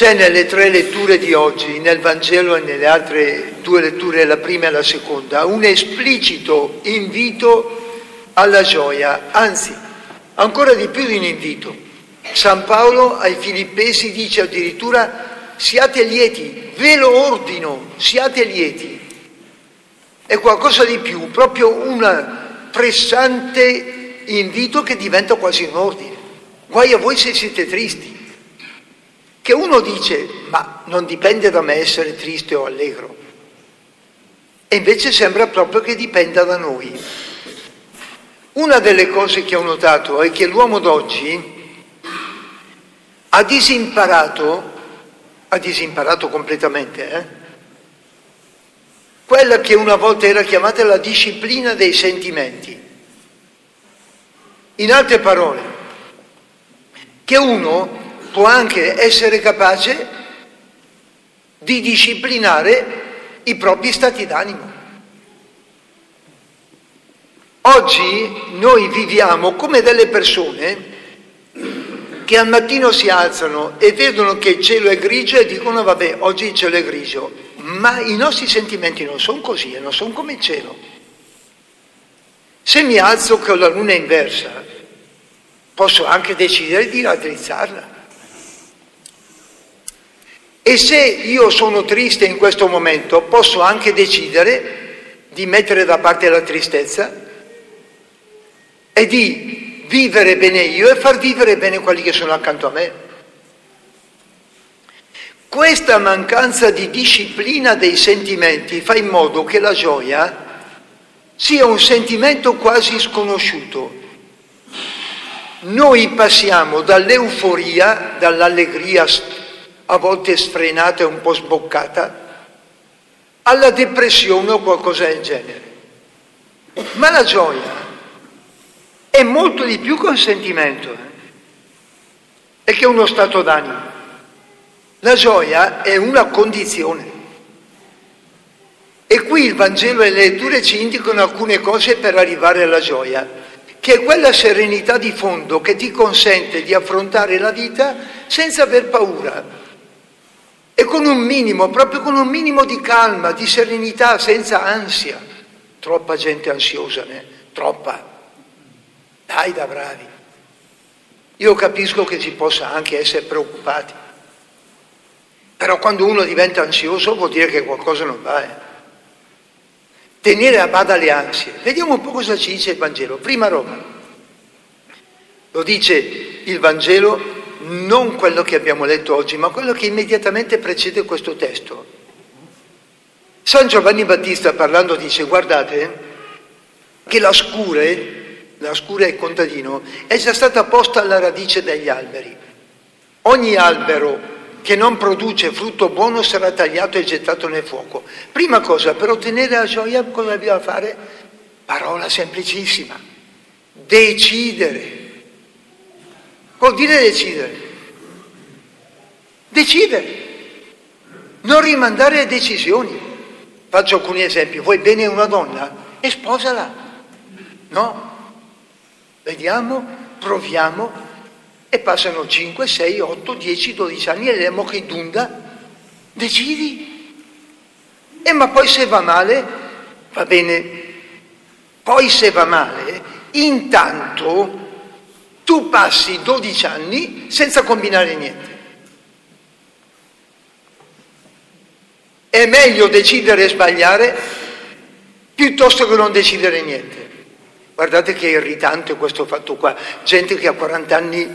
C'è nelle tre letture di oggi, nel Vangelo e nelle altre due letture, la prima e la seconda, un esplicito invito alla gioia, anzi, ancora di più di un invito. San Paolo ai Filippesi dice addirittura siate lieti, ve lo ordino, siate lieti. È qualcosa di più, proprio un pressante invito che diventa quasi un ordine. Guai a voi se siete tristi che uno dice ma non dipende da me essere triste o allegro e invece sembra proprio che dipenda da noi. Una delle cose che ho notato è che l'uomo d'oggi ha disimparato, ha disimparato completamente, eh? quella che una volta era chiamata la disciplina dei sentimenti. In altre parole, che uno può anche essere capace di disciplinare i propri stati d'animo. Oggi noi viviamo come delle persone che al mattino si alzano e vedono che il cielo è grigio e dicono vabbè, oggi il cielo è grigio, ma i nostri sentimenti non sono così e non sono come il cielo. Se mi alzo con la luna inversa, posso anche decidere di raddrizzarla. E se io sono triste in questo momento, posso anche decidere di mettere da parte la tristezza e di vivere bene io e far vivere bene quelli che sono accanto a me. Questa mancanza di disciplina dei sentimenti fa in modo che la gioia sia un sentimento quasi sconosciuto. Noi passiamo dall'euforia, dall'allegria a volte sfrenata e un po' sboccata, alla depressione o qualcosa del genere. Ma la gioia è molto di più che un sentimento, eh? è che uno stato d'animo. La gioia è una condizione. E qui il Vangelo e le letture ci indicano alcune cose per arrivare alla gioia, che è quella serenità di fondo che ti consente di affrontare la vita senza aver paura, e con un minimo, proprio con un minimo di calma, di serenità, senza ansia. Troppa gente ansiosa, né? troppa. Dai da bravi. Io capisco che si possa anche essere preoccupati, però quando uno diventa ansioso vuol dire che qualcosa non va. Eh? Tenere a bada le ansie. Vediamo un po' cosa ci dice il Vangelo. Prima Roma. Lo dice il Vangelo non quello che abbiamo letto oggi, ma quello che immediatamente precede questo testo. San Giovanni Battista parlando dice guardate che la scure, la scure è contadino, è già stata posta alla radice degli alberi. Ogni albero che non produce frutto buono sarà tagliato e gettato nel fuoco. Prima cosa, per ottenere la gioia cosa dobbiamo fare? Parola semplicissima, decidere. Vuol dire decidere. Decidere. Non rimandare le decisioni. Faccio alcuni esempi. Vuoi bene una donna? E sposala. No? Vediamo, proviamo e passano 5, 6, 8, 10, 12 anni e vediamo che dunda. Decidi. E ma poi se va male, va bene. Poi se va male, intanto tu passi 12 anni senza combinare niente. È meglio decidere e sbagliare piuttosto che non decidere niente. Guardate che irritante questo fatto qua. Gente che a 40 anni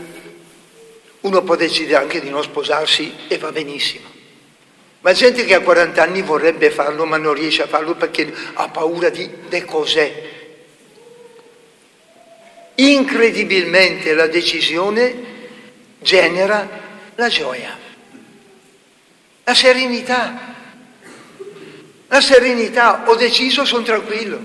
uno può decidere anche di non sposarsi e va benissimo. Ma gente che a 40 anni vorrebbe farlo ma non riesce a farlo perché ha paura di, di cos'è incredibilmente la decisione genera la gioia, la serenità. La serenità, ho deciso, sono tranquillo.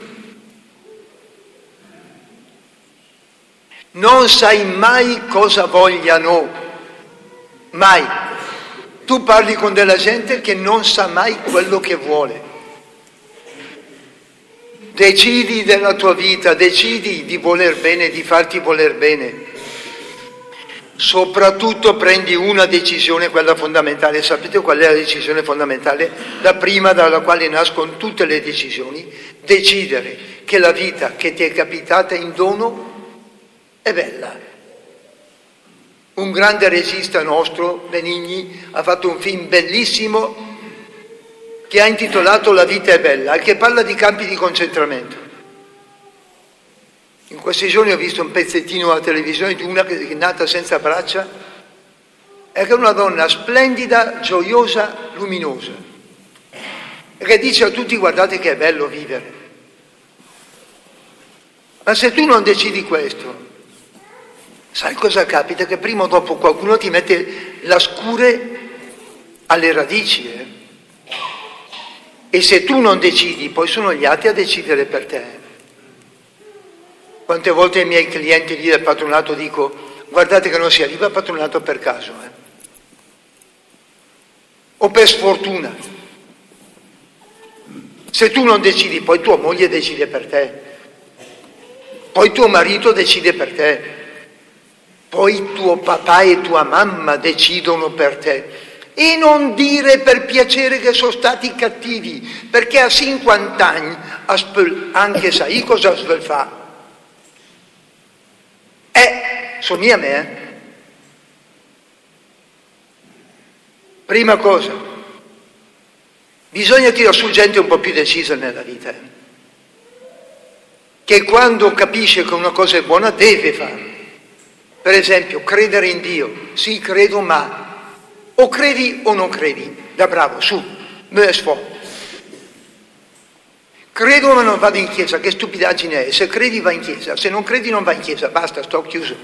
Non sai mai cosa vogliano, mai. Tu parli con della gente che non sa mai quello che vuole. Decidi della tua vita, decidi di voler bene, di farti voler bene. Soprattutto prendi una decisione, quella fondamentale. Sapete qual è la decisione fondamentale? La prima dalla quale nascono tutte le decisioni. Decidere che la vita che ti è capitata in dono è bella. Un grande regista nostro, Benigni, ha fatto un film bellissimo che ha intitolato La vita è bella e che parla di campi di concentramento. In questi giorni ho visto un pezzettino alla televisione di una che è nata senza braccia è una donna splendida, gioiosa, luminosa e che dice a tutti guardate che è bello vivere. Ma se tu non decidi questo, sai cosa capita? Che prima o dopo qualcuno ti mette la scure alle radici. Eh? E se tu non decidi, poi sono gli altri a decidere per te. Quante volte ai miei clienti lì del patronato dico guardate che non si arriva al patronato per caso, eh? o per sfortuna. Se tu non decidi, poi tua moglie decide per te, poi tuo marito decide per te, poi tuo papà e tua mamma decidono per te. E non dire per piacere che sono stati cattivi, perché a 50 anni, anche sai cosa fa? Eh, somiglia a me, eh? Prima cosa, bisogna tirare su gente un po' più decisa nella vita, eh? che quando capisce che una cosa è buona deve farla. Per esempio, credere in Dio. Sì, credo, ma o credi o non credi. Da bravo, su, me ne sfogo. Credo ma non vado in chiesa, che stupidaggine è. Se credi va in chiesa, se non credi non va in chiesa, basta, sto chiuso.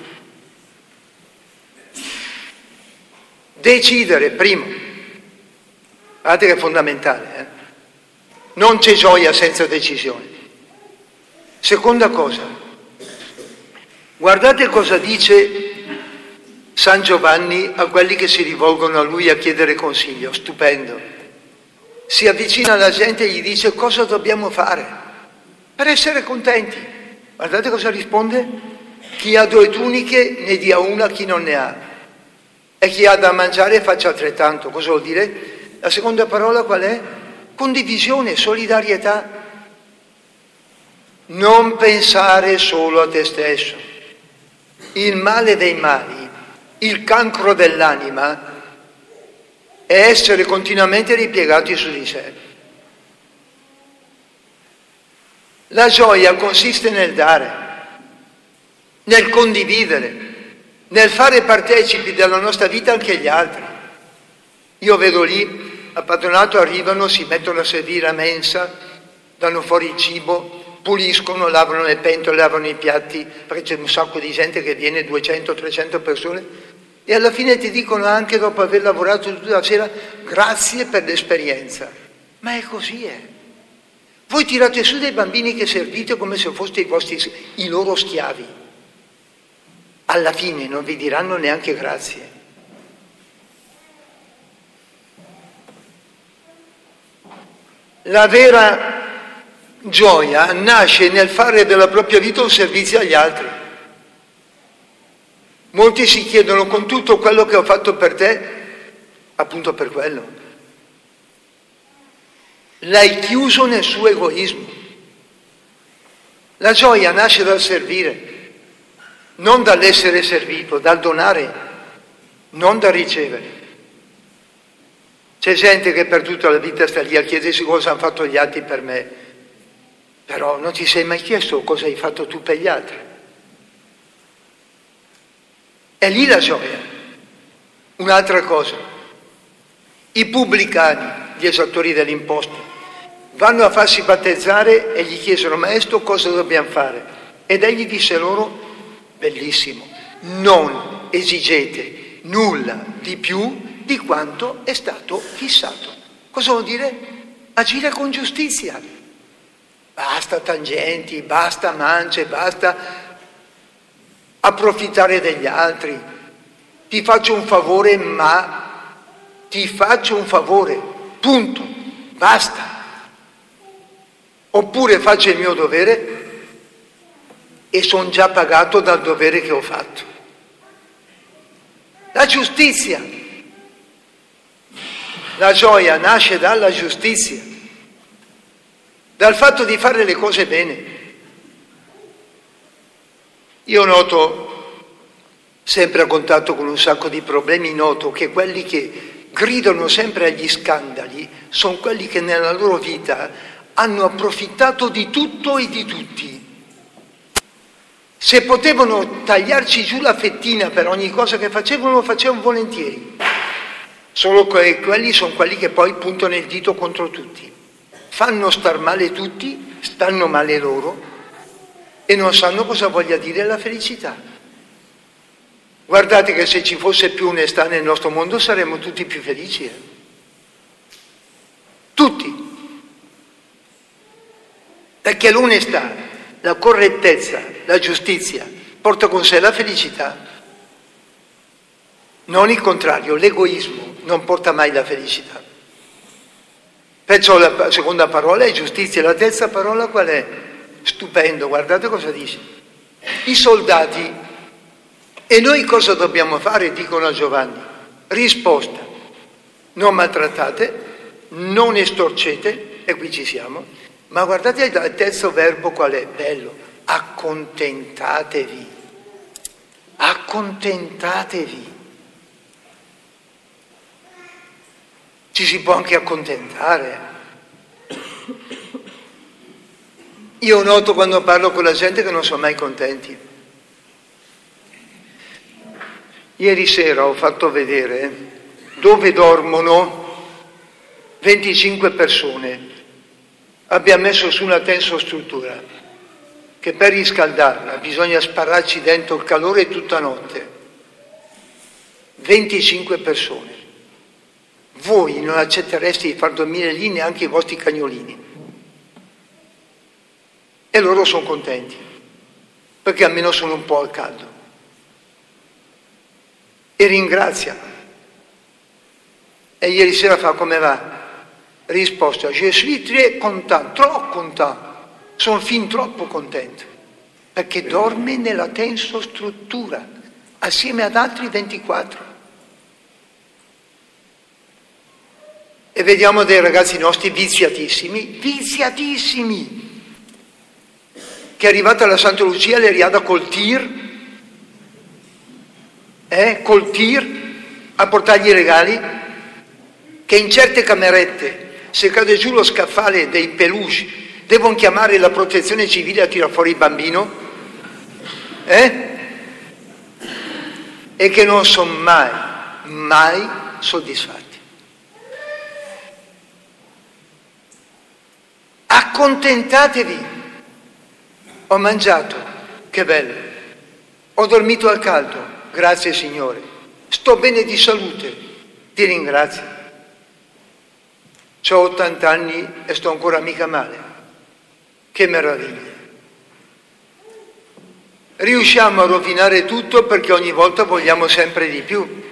Decidere, primo. Guardate che è fondamentale. Eh? Non c'è gioia senza decisione. Seconda cosa, guardate cosa dice San Giovanni a quelli che si rivolgono a lui a chiedere consiglio, stupendo si avvicina alla gente e gli dice cosa dobbiamo fare per essere contenti. Guardate cosa risponde? Chi ha due tuniche ne dia una a chi non ne ha e chi ha da mangiare faccia altrettanto. Cosa vuol dire? La seconda parola qual è? Condivisione, solidarietà. Non pensare solo a te stesso. Il male dei mali, il cancro dell'anima è essere continuamente ripiegati su di sé. La gioia consiste nel dare, nel condividere, nel fare partecipi della nostra vita anche gli altri. Io vedo lì, a patronato arrivano, si mettono a servire a mensa, danno fuori il cibo, puliscono, lavano le pentole, lavano i piatti, perché c'è un sacco di gente che viene, 200-300 persone, e alla fine ti dicono anche dopo aver lavorato tutta la sera grazie per l'esperienza. Ma è così, eh. Voi tirate su dei bambini che servite come se foste i, vostri, i loro schiavi. Alla fine non vi diranno neanche grazie. La vera gioia nasce nel fare della propria vita un servizio agli altri. Molti si chiedono con tutto quello che ho fatto per te, appunto per quello. L'hai chiuso nel suo egoismo. La gioia nasce dal servire, non dall'essere servito, dal donare, non dal ricevere. C'è gente che per tutta la vita sta lì a chiedersi cosa hanno fatto gli altri per me, però non ti sei mai chiesto cosa hai fatto tu per gli altri. È lì la gioia. Un'altra cosa, i pubblicani, gli esattori delle imposte, vanno a farsi battezzare e gli chiesero, maestro, cosa dobbiamo fare? Ed egli disse loro, bellissimo, non esigete nulla di più di quanto è stato fissato. Cosa vuol dire? Agire con giustizia. Basta tangenti, basta mance, basta approfittare degli altri. Ti faccio un favore, ma ti faccio un favore, punto, basta. Oppure faccio il mio dovere e sono già pagato dal dovere che ho fatto. La giustizia, la gioia nasce dalla giustizia, dal fatto di fare le cose bene. Io noto, sempre a contatto con un sacco di problemi, noto che quelli che gridano sempre agli scandali sono quelli che nella loro vita hanno approfittato di tutto e di tutti se potevano tagliarci giù la fettina per ogni cosa che facevano, lo facevano volentieri. Solo che quelli sono quelli che poi puntano il dito contro tutti. Fanno star male tutti, stanno male loro e non sanno cosa voglia dire la felicità. Guardate che se ci fosse più onestà nel nostro mondo saremmo tutti più felici. Eh? Tutti. Perché l'onestà la correttezza, la giustizia porta con sé la felicità. Non il contrario, l'egoismo non porta mai la felicità. Perciò la seconda parola è giustizia, la terza parola qual è? Stupendo, guardate cosa dice. I soldati, e noi cosa dobbiamo fare? Dicono a Giovanni. Risposta, non maltrattate, non estorcete, e qui ci siamo, ma guardate il terzo verbo qual è? Bello. Accontentatevi. Accontentatevi. Ci si può anche accontentare. Io noto quando parlo con la gente che non sono mai contenti. Ieri sera ho fatto vedere dove dormono 25 persone abbiamo messo su una tensostruttura che per riscaldarla bisogna spararci dentro il calore tutta notte. 25 persone. Voi non accettereste di far dormire lì neanche i vostri cagnolini. E loro sono contenti, perché almeno sono un po' al caldo. E ringraziano. E ieri sera fa come va? Risposta, je suis très content, trop content, sono fin troppo contento, perché dorme nella tensostruttura, assieme ad altri 24. E vediamo dei ragazzi nostri viziatissimi, viziatissimi, che è arrivata alla Santa Lucia le riada col tir, eh, col tir, a portargli i regali, che in certe camerette se cade giù lo scaffale dei peluche, devono chiamare la protezione civile a tirare fuori il bambino? Eh? E che non sono mai, mai soddisfatti. Accontentatevi. Ho mangiato, che bello. Ho dormito al caldo, grazie Signore. Sto bene di salute, ti ringrazio. Ho 80 anni e sto ancora mica male. Che meraviglia. Riusciamo a rovinare tutto perché ogni volta vogliamo sempre di più.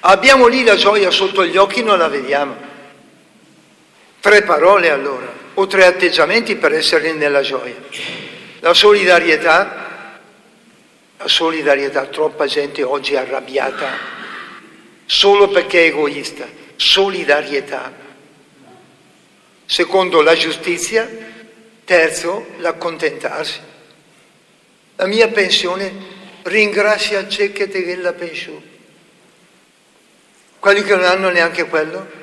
Abbiamo lì la gioia sotto gli occhi, non la vediamo. Tre parole allora, o tre atteggiamenti per essere nella gioia. La solidarietà, la solidarietà, troppa gente oggi è arrabbiata solo perché è egoista solidarietà. Secondo la giustizia, terzo l'accontentarsi. La mia pensione ringrazia che te la pensione. Quelli che non hanno neanche quello.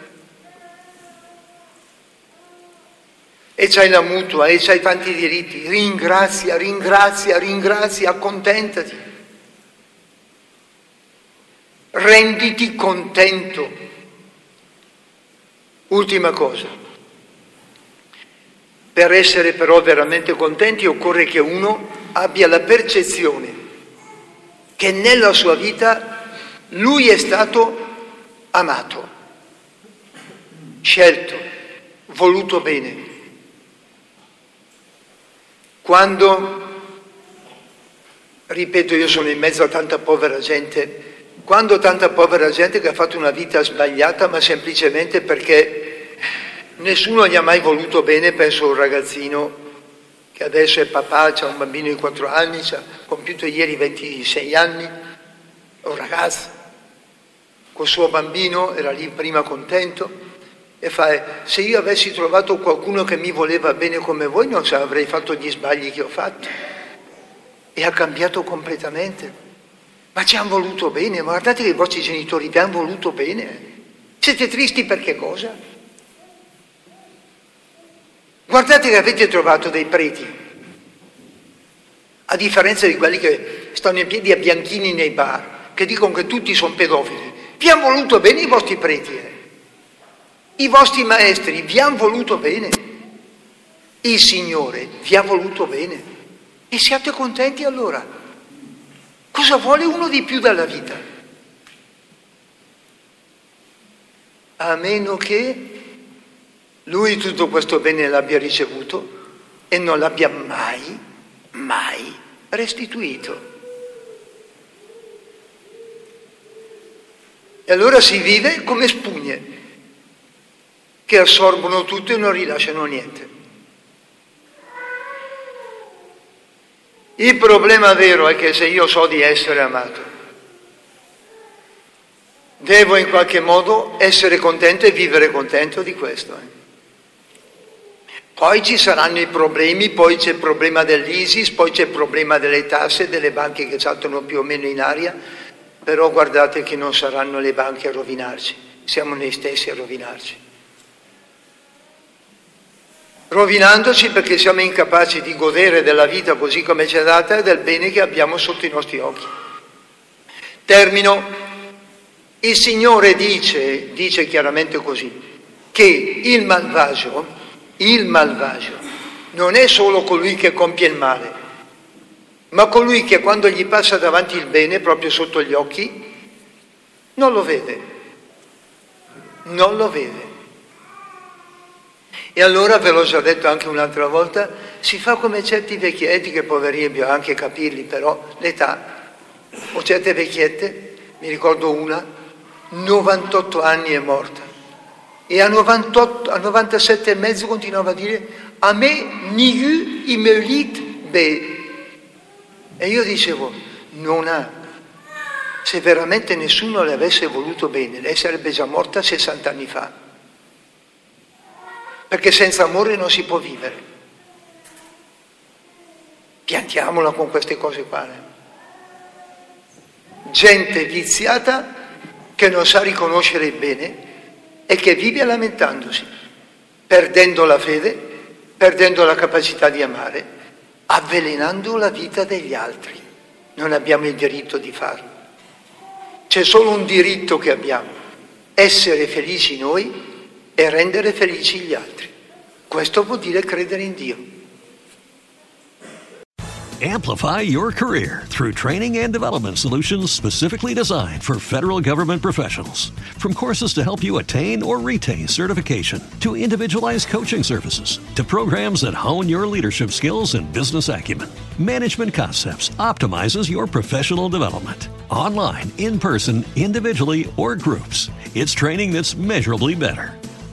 E c'hai la mutua, e c'hai tanti diritti. Ringrazia, ringrazia, ringrazia, accontentati. Renditi contento Ultima cosa. Per essere però veramente contenti occorre che uno abbia la percezione che nella sua vita lui è stato amato, scelto, voluto bene. Quando, ripeto, io sono in mezzo a tanta povera gente, quando tanta povera gente che ha fatto una vita sbagliata, ma semplicemente perché nessuno gli ha mai voluto bene, penso a un ragazzino che adesso è papà, ha un bambino di 4 anni, ha compiuto ieri 26 anni, un ragazzo, col suo bambino era lì prima contento e fa, se io avessi trovato qualcuno che mi voleva bene come voi non avrei fatto gli sbagli che ho fatto. E ha cambiato completamente. Ma ci hanno voluto bene, guardate che i vostri genitori vi hanno voluto bene. Siete tristi per che cosa? Guardate che avete trovato dei preti, a differenza di quelli che stanno in piedi a bianchini nei bar, che dicono che tutti sono pedofili. Vi hanno voluto bene i vostri preti, eh? I vostri maestri vi hanno voluto bene, il Signore vi ha voluto bene. E siate contenti allora. Cosa vuole uno di più dalla vita? A meno che lui tutto questo bene l'abbia ricevuto e non l'abbia mai, mai restituito. E allora si vive come spugne che assorbono tutto e non rilasciano niente. Il problema vero è che se io so di essere amato, devo in qualche modo essere contento e vivere contento di questo. Eh. Poi ci saranno i problemi, poi c'è il problema dell'ISIS, poi c'è il problema delle tasse, delle banche che saltano più o meno in aria, però guardate che non saranno le banche a rovinarci, siamo noi stessi a rovinarci rovinandoci perché siamo incapaci di godere della vita così come ci è data e del bene che abbiamo sotto i nostri occhi. Termino. Il Signore dice, dice chiaramente così, che il malvagio, il malvagio, non è solo colui che compie il male, ma colui che quando gli passa davanti il bene, proprio sotto gli occhi, non lo vede, non lo vede. E allora, ve l'ho già detto anche un'altra volta, si fa come certi vecchietti, che poverini bisogna anche capirli, però l'età, o certe vecchiette, mi ricordo una, 98 anni è morta, e a, 98, a 97 e mezzo continuava a dire a me nigu imelit be. E io dicevo, non ha. Se veramente nessuno le avesse voluto bene, lei sarebbe già morta 60 anni fa perché senza amore non si può vivere. Piantiamola con queste cose qua. Eh. Gente viziata che non sa riconoscere il bene e che vive lamentandosi, perdendo la fede, perdendo la capacità di amare, avvelenando la vita degli altri. Non abbiamo il diritto di farlo. C'è solo un diritto che abbiamo, essere felici noi e rendere felici gli altri. Questo vuol dire credere in Dio. Amplify your career through training and development solutions specifically designed for federal government professionals. From courses to help you attain or retain certification, to individualized coaching services, to programs that hone your leadership skills and business acumen, Management Concepts optimizes your professional development. Online, in person, individually, or groups, it's training that's measurably better.